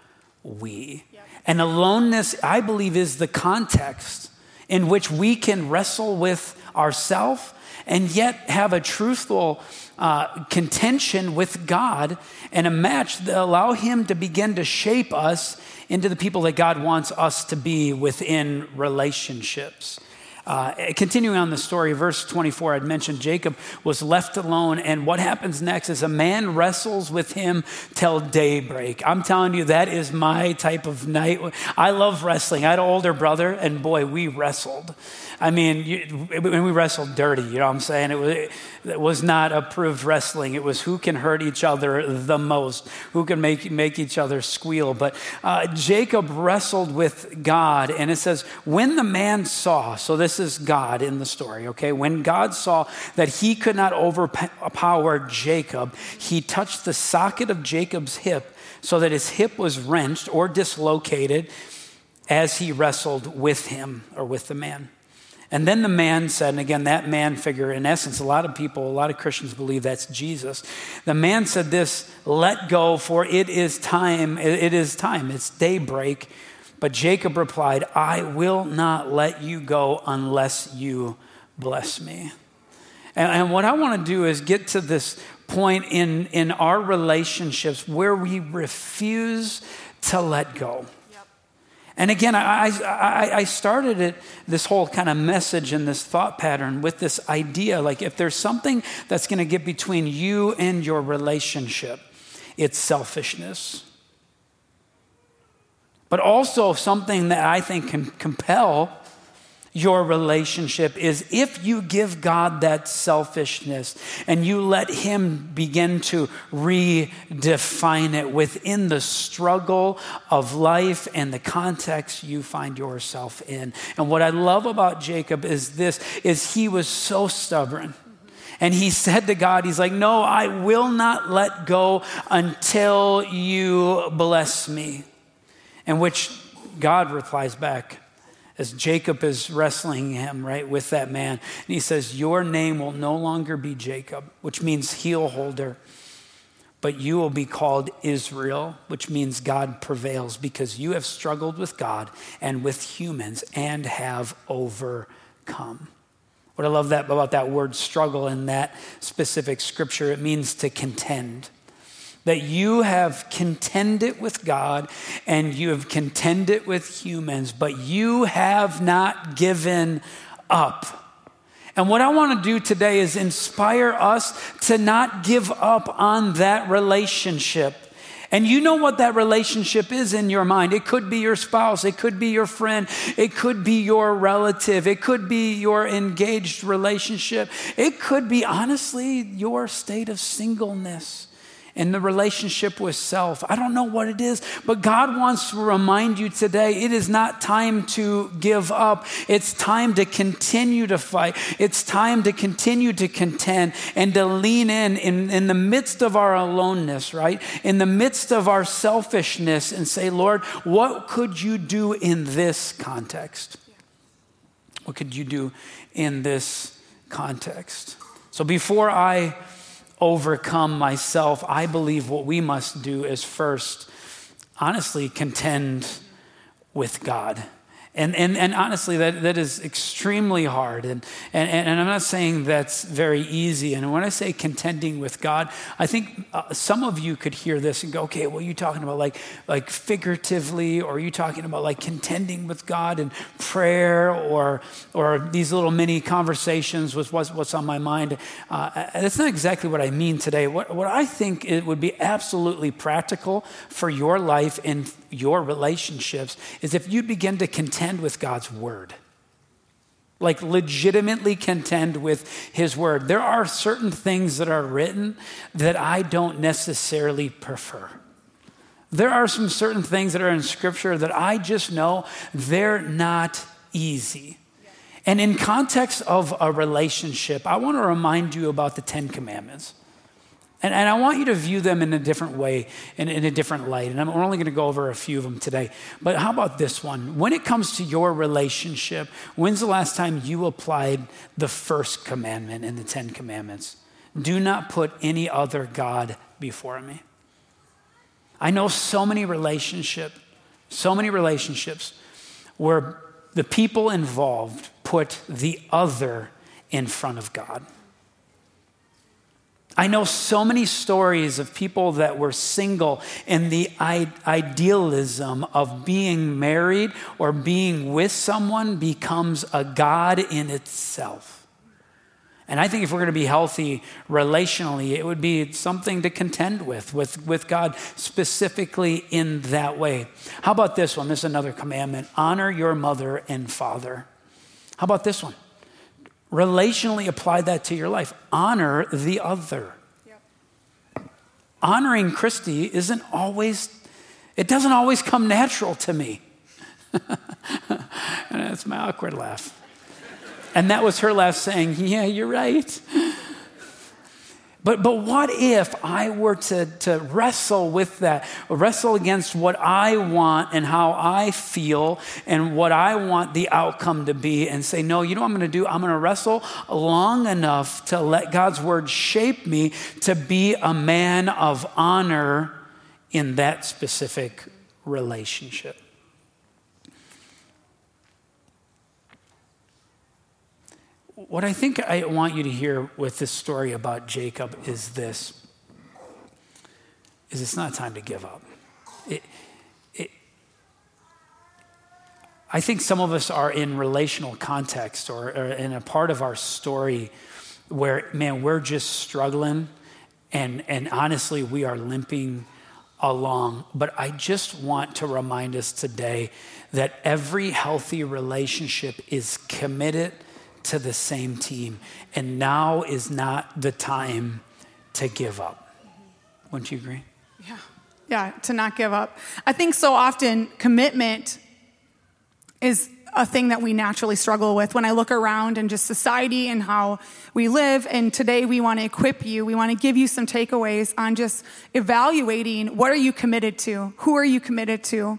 we. Yep. And aloneness, I believe, is the context in which we can wrestle with ourselves and yet have a truthful uh, contention with God and a match that allow Him to begin to shape us into the people that God wants us to be within relationships. Uh, continuing on the story, verse 24, I'd mentioned Jacob was left alone, and what happens next is a man wrestles with him till daybreak. I'm telling you, that is my type of night. I love wrestling. I had an older brother, and boy, we wrestled. I mean, you, when we wrestled dirty, you know what I'm saying? It was, it was not approved wrestling. It was who can hurt each other the most, who can make, make each other squeal. But uh, Jacob wrestled with God, and it says, when the man saw, so this is God in the story, okay? When God saw that he could not overpower Jacob, he touched the socket of Jacob's hip so that his hip was wrenched or dislocated as he wrestled with him or with the man. And then the man said, and again, that man figure, in essence, a lot of people, a lot of Christians believe that's Jesus. The man said this, let go, for it is time, it is time, it's daybreak. But Jacob replied, I will not let you go unless you bless me. And, and what I want to do is get to this point in, in our relationships where we refuse to let go. And again, I, I, I, started it, this whole kind of message and this thought pattern with this idea like, if there's something that's going to get between you and your relationship, it's selfishness. But also, something that I think can compel your relationship is if you give God that selfishness and you let Him begin to redefine it within the struggle of life and the context you find yourself in. And what I love about Jacob is this is he was so stubborn. And he said to God, He's like, No, I will not let go until you bless me. And which God replies back, as Jacob is wrestling him, right, with that man. And he says, Your name will no longer be Jacob, which means heel holder, but you will be called Israel, which means God prevails, because you have struggled with God and with humans and have overcome. What I love that about that word struggle in that specific scripture, it means to contend. That you have contended with God and you have contended with humans, but you have not given up. And what I want to do today is inspire us to not give up on that relationship. And you know what that relationship is in your mind. It could be your spouse, it could be your friend, it could be your relative, it could be your engaged relationship, it could be, honestly, your state of singleness and the relationship with self. I don't know what it is, but God wants to remind you today it is not time to give up. It's time to continue to fight. It's time to continue to contend and to lean in, in in the midst of our aloneness, right? In the midst of our selfishness and say, Lord, what could you do in this context? What could you do in this context? So before I overcome myself, I believe what we must do is first, honestly, contend with God. And, and, and honestly, that, that is extremely hard. And, and, and I'm not saying that's very easy. And when I say contending with God, I think uh, some of you could hear this and go, okay, well, you talking about like, like figuratively, or are you talking about like contending with God in prayer, or, or these little mini conversations with what's, what's on my mind? Uh, that's not exactly what I mean today. What, what I think it would be absolutely practical for your life and your relationships is if you begin to contend with God's word. Like, legitimately contend with his word. There are certain things that are written that I don't necessarily prefer. There are some certain things that are in scripture that I just know they're not easy. And in context of a relationship, I want to remind you about the Ten Commandments. And, and I want you to view them in a different way, in, in a different light. And I'm only going to go over a few of them today. But how about this one? When it comes to your relationship, when's the last time you applied the first commandment in the Ten Commandments? Do not put any other God before me. I know so many relationship, so many relationships where the people involved put the other in front of God. I know so many stories of people that were single and the idealism of being married or being with someone becomes a God in itself. And I think if we're going to be healthy relationally, it would be something to contend with, with, with God specifically in that way. How about this one? This is another commandment honor your mother and father. How about this one? Relationally apply that to your life. Honor the other. Yep. Honoring Christy isn't always, it doesn't always come natural to me. and [laughs] that's my awkward laugh. And that was her laugh saying, Yeah, you're right. But, but what if I were to, to wrestle with that, wrestle against what I want and how I feel and what I want the outcome to be and say, no, you know what I'm going to do? I'm going to wrestle long enough to let God's word shape me to be a man of honor in that specific relationship. What I think I want you to hear with this story about Jacob is this is it's not time to give up. It, it, I think some of us are in relational context or, or in a part of our story where, man, we're just struggling and, and honestly, we are limping along. But I just want to remind us today that every healthy relationship is committed to the same team. And now is not the time to give up. Wouldn't you agree? Yeah. Yeah, to not give up. I think so often commitment is a thing that we naturally struggle with when I look around and just society and how we live. And today we want to equip you. We want to give you some takeaways on just evaluating what are you committed to? Who are you committed to?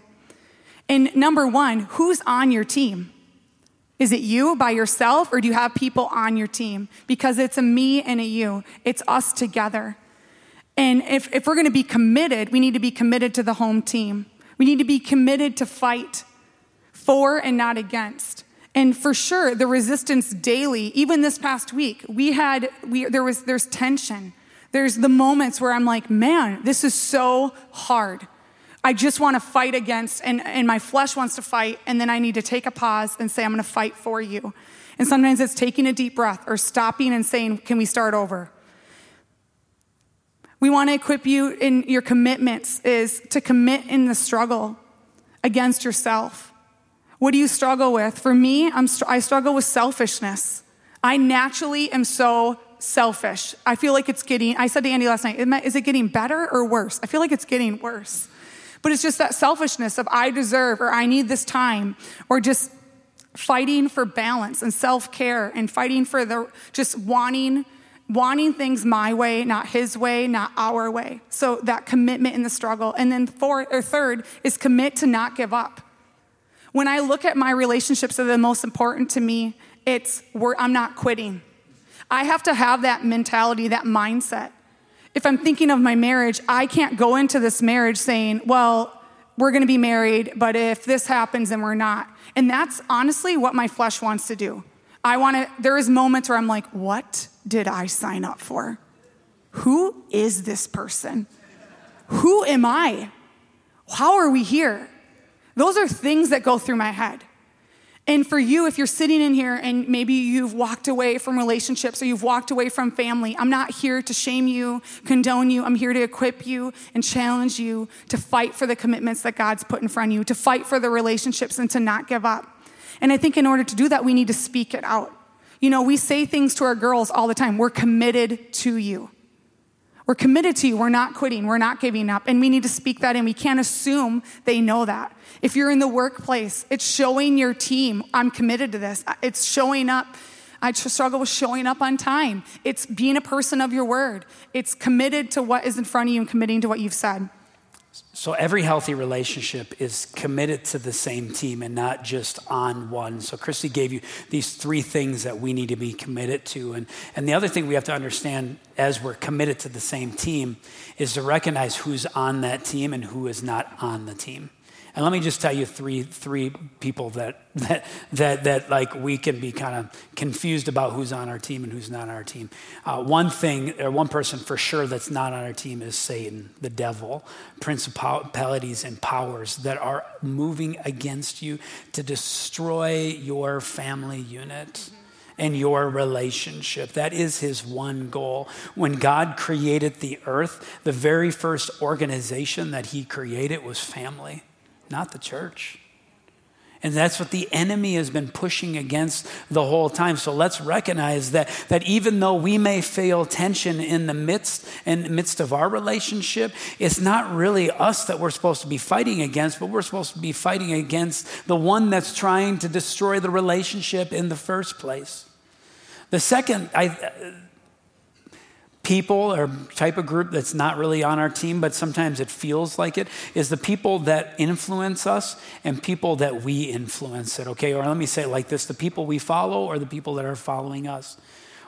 And number one, who's on your team? Is it you by yourself, or do you have people on your team? Because it's a me and a you, it's us together. And if, if we're to be committed, we need to be committed to the home team. We need to be committed to fight for and not against. And for sure, the resistance daily, even this past week, we had, we, there was, there's tension. There's the moments where I'm like, man, this is so hard. I just want to fight against, and, and my flesh wants to fight, and then I need to take a pause and say, I'm going to fight for you. And sometimes it's taking a deep breath or stopping and saying, Can we start over? We want to equip you in your commitments, is to commit in the struggle against yourself. What do you struggle with? For me, I'm, I struggle with selfishness. I naturally am so selfish. I feel like it's getting, I said to Andy last night, is it getting better or worse? I feel like it's getting worse. But it's just that selfishness of I deserve or I need this time or just fighting for balance and self-care and fighting for the just wanting wanting things my way, not his way, not our way. So that commitment in the struggle. And then fourth or third is commit to not give up. When I look at my relationships that are the most important to me, it's I'm not quitting. I have to have that mentality, that mindset. If I'm thinking of my marriage, I can't go into this marriage saying, well, we're going to be married, but if this happens, then we're not. And that's honestly what my flesh wants to do. I want to, there is moments where I'm like, what did I sign up for? Who is this person? Who am I? How are we here? Those are things that go through my head. And for you, if you're sitting in here and maybe you've walked away from relationships or you've walked away from family, I'm not here to shame you, condone you. I'm here to equip you and challenge you to fight for the commitments that God's put in front of you, to fight for the relationships and to not give up. And I think in order to do that, we need to speak it out. You know, we say things to our girls all the time. We're committed to you. We're committed to you. We're not quitting. We're not giving up. And we need to speak that in. We can't assume they know that. If you're in the workplace, it's showing your team, I'm committed to this. It's showing up. I struggle with showing up on time. It's being a person of your word. It's committed to what is in front of you and committing to what you've said. So every healthy relationship is committed to the same team and not just on one. So Christy gave you these three things that we need to be committed to. And, and the other thing we have to understand as we're committed to the same team is to recognize who's on that team and who is not on the team. And let me just tell you three, three people that, that, that, that like we can be kind of confused about who's on our team and who's not on our team. Uh, one thing, or one person for sure that's not on our team is Satan, the devil, principalities and powers that are moving against you to destroy your family unit and your relationship. That is his one goal. When God created the earth, the very first organization that he created was family not the church. And that's what the enemy has been pushing against the whole time. So let's recognize that, that even though we may feel tension in the midst in the midst of our relationship, it's not really us that we're supposed to be fighting against, but we're supposed to be fighting against the one that's trying to destroy the relationship in the first place. The second, I, people or type of group that's not really on our team, but sometimes it feels like it, is the people that influence us and people that we influence it, okay? Or let me say it like this the people we follow or the people that are following us.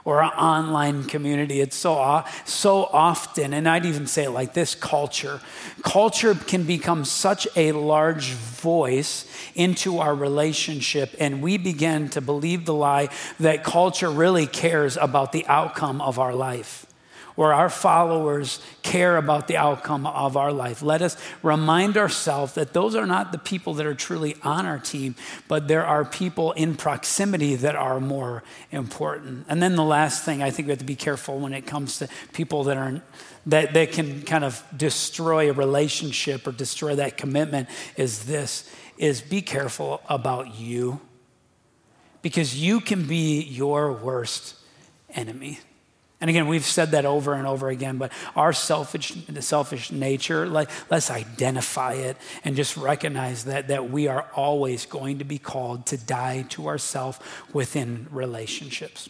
Or our online community. It's so, so often, and I'd even say it like this culture. Culture can become such a large voice into our relationship, and we begin to believe the lie that culture really cares about the outcome of our life where our followers care about the outcome of our life. Let us remind ourselves that those are not the people that are truly on our team, but there are people in proximity that are more important. And then the last thing, I think we have to be careful when it comes to people that are that, that can kind of destroy a relationship or destroy that commitment is this is be careful about you because you can be your worst enemy and again, we've said that over and over again, but our selfish, selfish nature, like, let's identify it and just recognize that, that we are always going to be called to die to ourselves within relationships.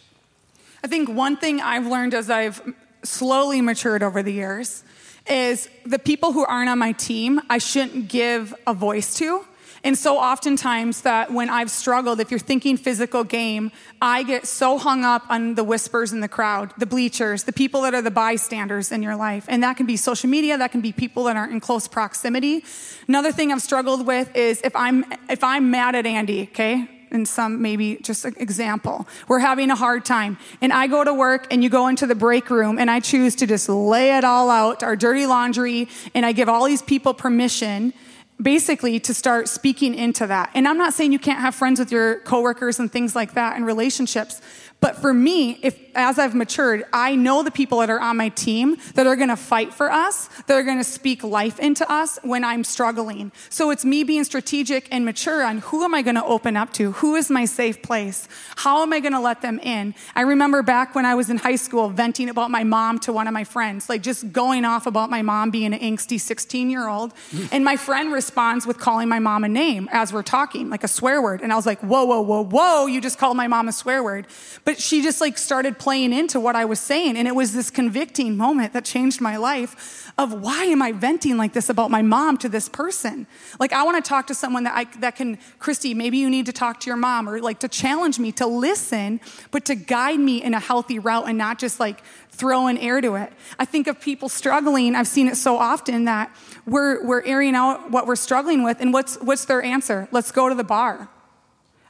I think one thing I've learned as I've slowly matured over the years is the people who aren't on my team, I shouldn't give a voice to. And so oftentimes that when I've struggled, if you're thinking physical game, I get so hung up on the whispers in the crowd, the bleachers, the people that are the bystanders in your life. And that can be social media, that can be people that aren't in close proximity. Another thing I've struggled with is if I'm if I'm mad at Andy, okay? And some maybe just an example. We're having a hard time. And I go to work and you go into the break room and I choose to just lay it all out, our dirty laundry, and I give all these people permission basically to start speaking into that. And I'm not saying you can't have friends with your coworkers and things like that and relationships, but for me, if as I've matured, I know the people that are on my team that are going to fight for us, that are going to speak life into us when I'm struggling. So it's me being strategic and mature on who am I going to open up to? Who is my safe place? How am I going to let them in? I remember back when I was in high school venting about my mom to one of my friends, like just going off about my mom being an angsty 16 year old. [laughs] and my friend responds with calling my mom a name as we're talking, like a swear word. And I was like, whoa, whoa, whoa, whoa, you just called my mom a swear word. But she just like started playing into what I was saying. And it was this convicting moment that changed my life of why am I venting like this about my mom to this person? Like, I want to talk to someone that I, that can, Christy, maybe you need to talk to your mom or like to challenge me to listen, but to guide me in a healthy route and not just like throwing air to it. I think of people struggling. I've seen it so often that we're, we're airing out what we're struggling with. And what's, what's their answer? Let's go to the bar.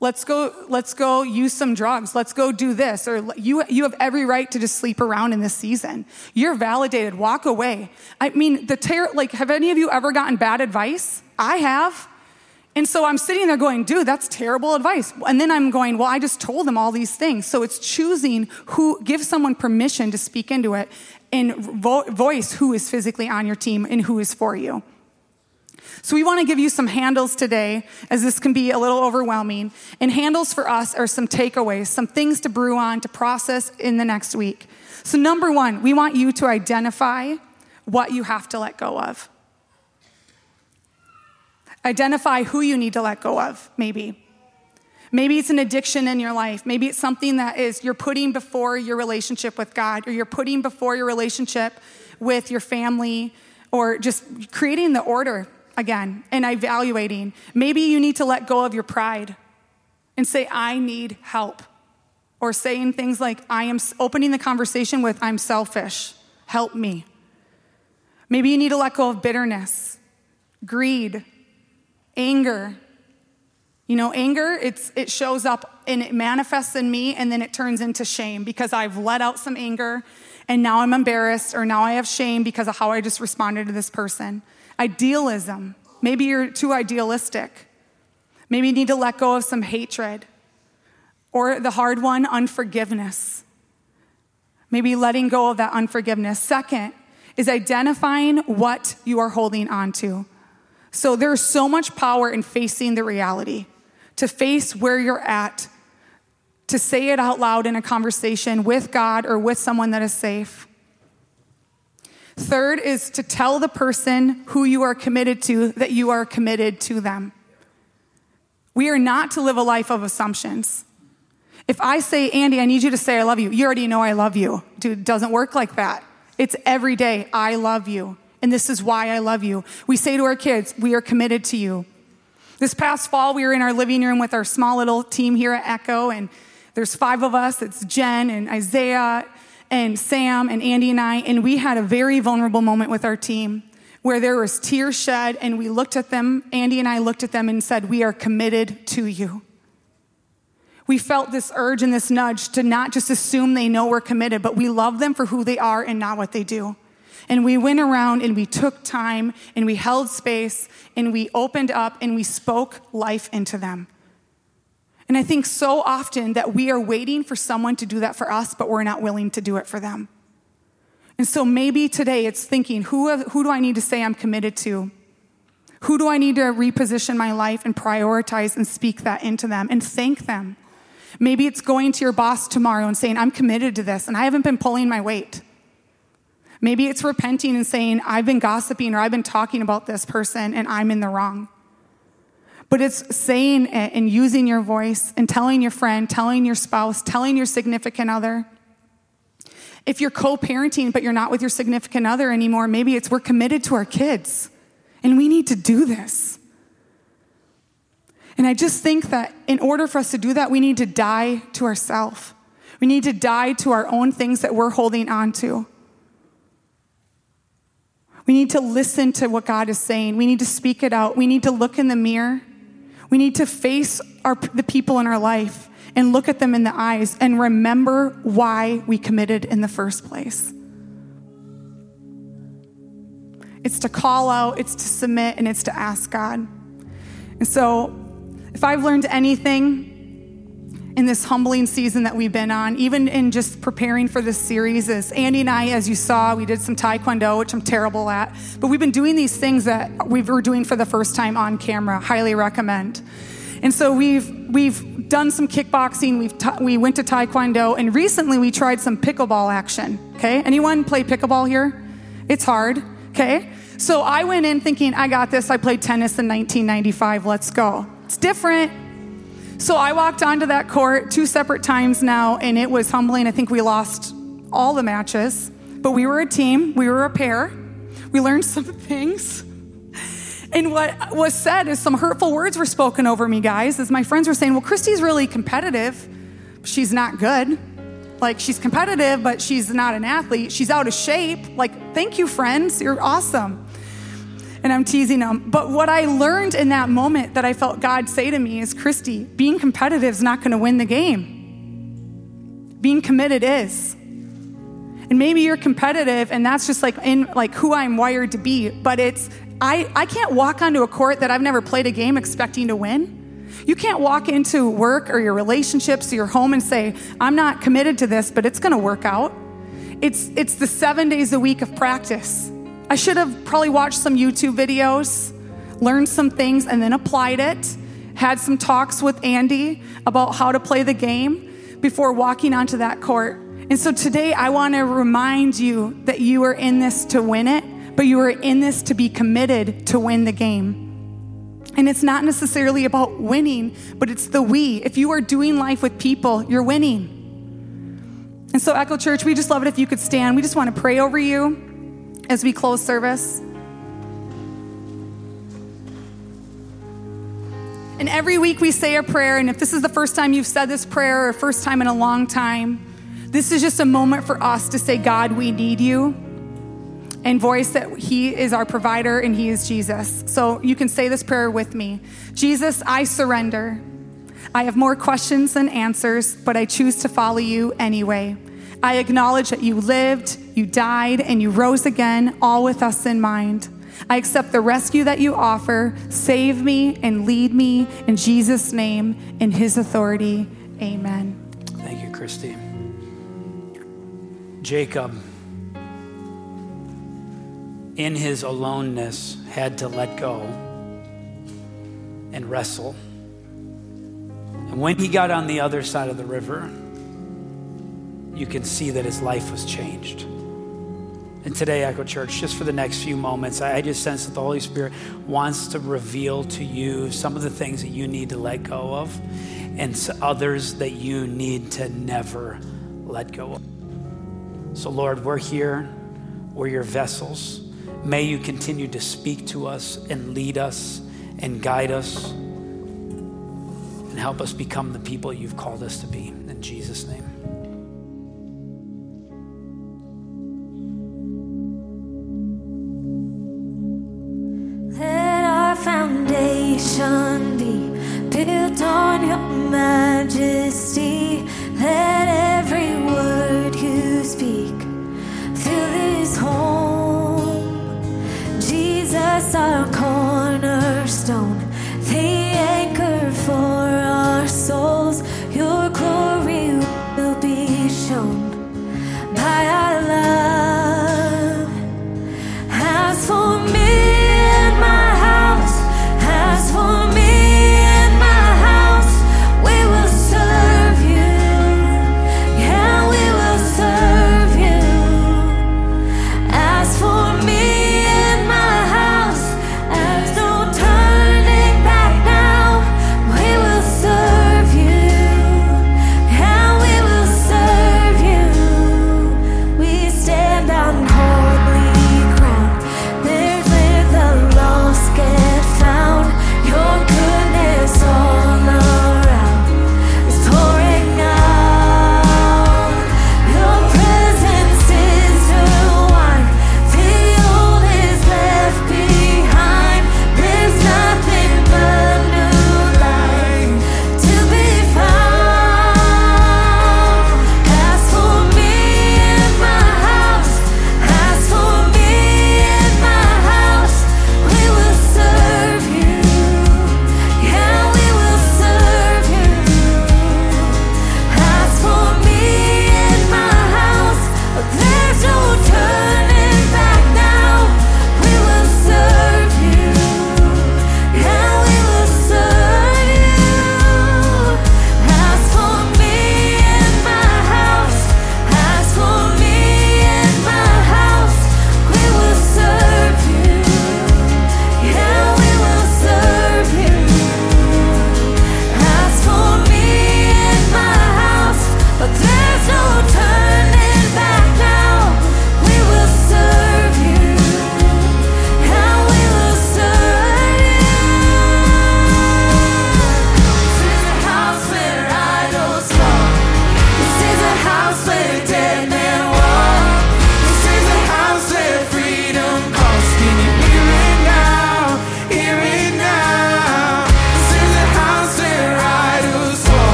Let's go, let's go use some drugs. Let's go do this. Or you, you have every right to just sleep around in this season. You're validated. Walk away. I mean, the ter- like, have any of you ever gotten bad advice? I have. And so I'm sitting there going, dude, that's terrible advice. And then I'm going, well, I just told them all these things. So it's choosing who, give someone permission to speak into it and vo- voice who is physically on your team and who is for you. So, we want to give you some handles today, as this can be a little overwhelming. And handles for us are some takeaways, some things to brew on, to process in the next week. So, number one, we want you to identify what you have to let go of. Identify who you need to let go of, maybe. Maybe it's an addiction in your life. Maybe it's something that is you're putting before your relationship with God, or you're putting before your relationship with your family, or just creating the order again and evaluating. Maybe you need to let go of your pride and say, I need help. Or saying things like, I am opening the conversation with, I'm selfish, help me. Maybe you need to let go of bitterness, greed, anger. You know, anger, it's, it shows up and it manifests in me and then it turns into shame because I've let out some anger and now I'm embarrassed or now I have shame because of how I just responded to this person. Idealism. Maybe you're too idealistic. Maybe you need to let go of some hatred. Or the hard one, unforgiveness. Maybe letting go of that unforgiveness. Second is identifying what you are holding on to. So there's so much power in facing the reality, to face where you're at, to say it out loud in a conversation with God or with someone that is safe. Third is to tell the person who you are committed to that you are committed to them. We are not to live a life of assumptions. If I say, Andy, I need you to say I love you, you already know I love you. Dude, it doesn't work like that. It's every day, I love you. And this is why I love you. We say to our kids, we are committed to you. This past fall, we were in our living room with our small little team here at Echo, and there's five of us. It's Jen and Isaiah and Sam and Andy and I, and we had a very vulnerable moment with our team where there was tears shed, and we looked at them, Andy and I looked at them and said, We are committed to you. We felt this urge and this nudge to not just assume they know we're committed, but we love them for who they are and not what they do. And we went around and we took time and we held space and we opened up and we spoke life into them. And I think so often that we are waiting for someone to do that for us, but we're not willing to do it for them. And so maybe today it's thinking who, who do I need to say I'm committed to? Who do I need to reposition my life and prioritize and speak that into them and thank them? Maybe it's going to your boss tomorrow and saying, I'm committed to this and I haven't been pulling my weight. Maybe it's repenting and saying, I've been gossiping or I've been talking about this person and I'm in the wrong. But it's saying it and using your voice and telling your friend, telling your spouse, telling your significant other. If you're co parenting, but you're not with your significant other anymore, maybe it's we're committed to our kids and we need to do this. And I just think that in order for us to do that, we need to die to ourselves. We need to die to our own things that we're holding on to. We need to listen to what God is saying. We need to speak it out. We need to look in the mirror. We need to face our, the people in our life and look at them in the eyes and remember why we committed in the first place. It's to call out, it's to submit, and it's to ask God. And so, if I've learned anything in this humbling season that we've been on, even in just preparing for this series, is Andy and I, as you saw, we did some Taekwondo, which I'm terrible at, but we've been doing these things that we were doing for the first time on camera. Highly recommend. And so we've we've done some kickboxing. We've ta- we went to Taekwondo, and recently we tried some pickleball action. Okay, anyone play pickleball here? It's hard. Okay, so I went in thinking I got this. I played tennis in 1995. Let's go. It's different. So I walked onto that court two separate times now, and it was humbling. I think we lost all the matches, but we were a team, we were a pair. We learned [laughs] some things. And what was said is some hurtful words were spoken over me, guys, as my friends were saying, Well, Christy's really competitive. She's not good. Like, she's competitive, but she's not an athlete. She's out of shape. Like, thank you, friends. You're awesome and I'm teasing them. But what I learned in that moment that I felt God say to me is Christy, being competitive is not going to win the game. Being committed is. And maybe you're competitive and that's just like in like who I'm wired to be, but it's I, I can't walk onto a court that I've never played a game expecting to win. You can't walk into work or your relationships or your home and say, I'm not committed to this, but it's gonna work out. It's it's the seven days a week of practice. I should have probably watched some YouTube videos, learned some things, and then applied it. Had some talks with Andy about how to play the game before walking onto that court. And so today I want to remind you that you are in this to win it, but you are in this to be committed to win the game. And it's not necessarily about winning, but it's the we. If you are doing life with people, you're winning. And so, Echo Church, we just love it if you could stand. We just want to pray over you as we close service. And every week we say a prayer, and if this is the first time you've said this prayer or first time in a long time, this is just a moment for us to say, God, we need you, and voice that He is our provider and He is Jesus. So you can say this prayer with me Jesus, I surrender. I have more questions than answers, but I choose to follow you anyway. I acknowledge that you lived, you died, and you rose again, all with us in mind. I accept the rescue that you offer. Save me and lead me in Jesus' name, in his authority. Amen. Thank you, Christy. Jacob, in his aloneness, had to let go and wrestle. And when he got on the other side of the river, you can see that his life was changed. And today, Echo Church, just for the next few moments, I just sense that the Holy Spirit wants to reveal to you some of the things that you need to let go of and others that you need to never let go of. So, Lord, we're here, we're your vessels. May you continue to speak to us and lead us and guide us and help us become the people you've called us to be. In Jesus' name. Foundation be built on your majesty. Let every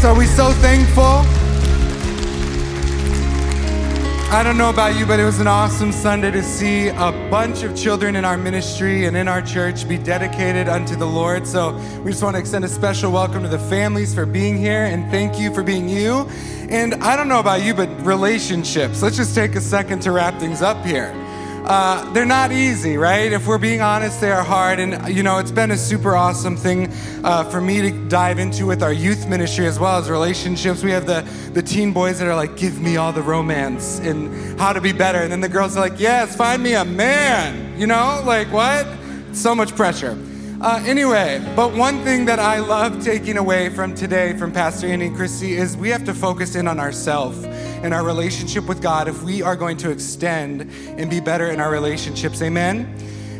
place? Are we so thankful? I don't know about you, but it was an awesome Sunday to see a bunch of children in our ministry and in our church be dedicated unto the Lord. So we just want to extend a special welcome to the families for being here and thank you for being you. And I don't know about you, but relationships, let's just take a second to wrap things up here. Uh, they're not easy, right? If we're being honest, they are hard. And, you know, it's been a super awesome thing uh, for me to dive into with our youth ministry as well as relationships. We have the, the teen boys that are like, give me all the romance and how to be better. And then the girls are like, yes, find me a man. You know, like what? So much pressure. Uh, anyway, but one thing that I love taking away from today from Pastor Andy and Christy is we have to focus in on ourselves and our relationship with God if we are going to extend and be better in our relationships. Amen.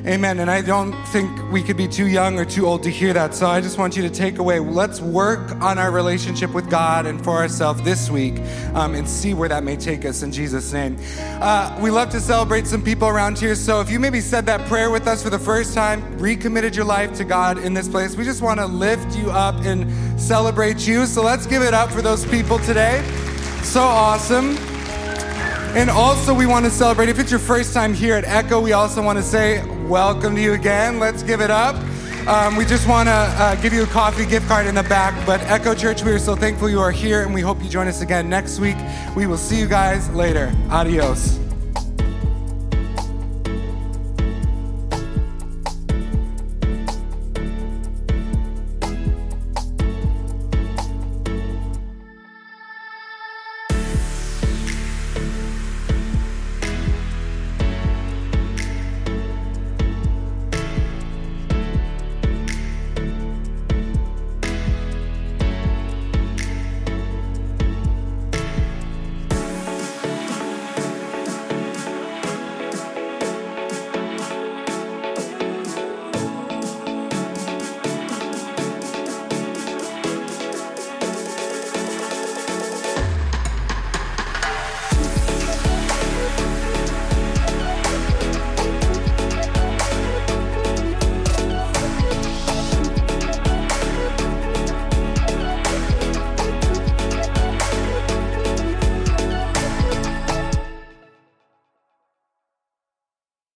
Amen. And I don't think we could be too young or too old to hear that. So I just want you to take away let's work on our relationship with God and for ourselves this week um, and see where that may take us in Jesus' name. Uh, we love to celebrate some people around here. So if you maybe said that prayer with us for the first time, recommitted your life to God in this place, we just want to lift you up and celebrate you. So let's give it up for those people today. So awesome. And also, we want to celebrate. If it's your first time here at Echo, we also want to say welcome to you again. Let's give it up. Um, we just want to uh, give you a coffee gift card in the back. But Echo Church, we are so thankful you are here, and we hope you join us again next week. We will see you guys later. Adios.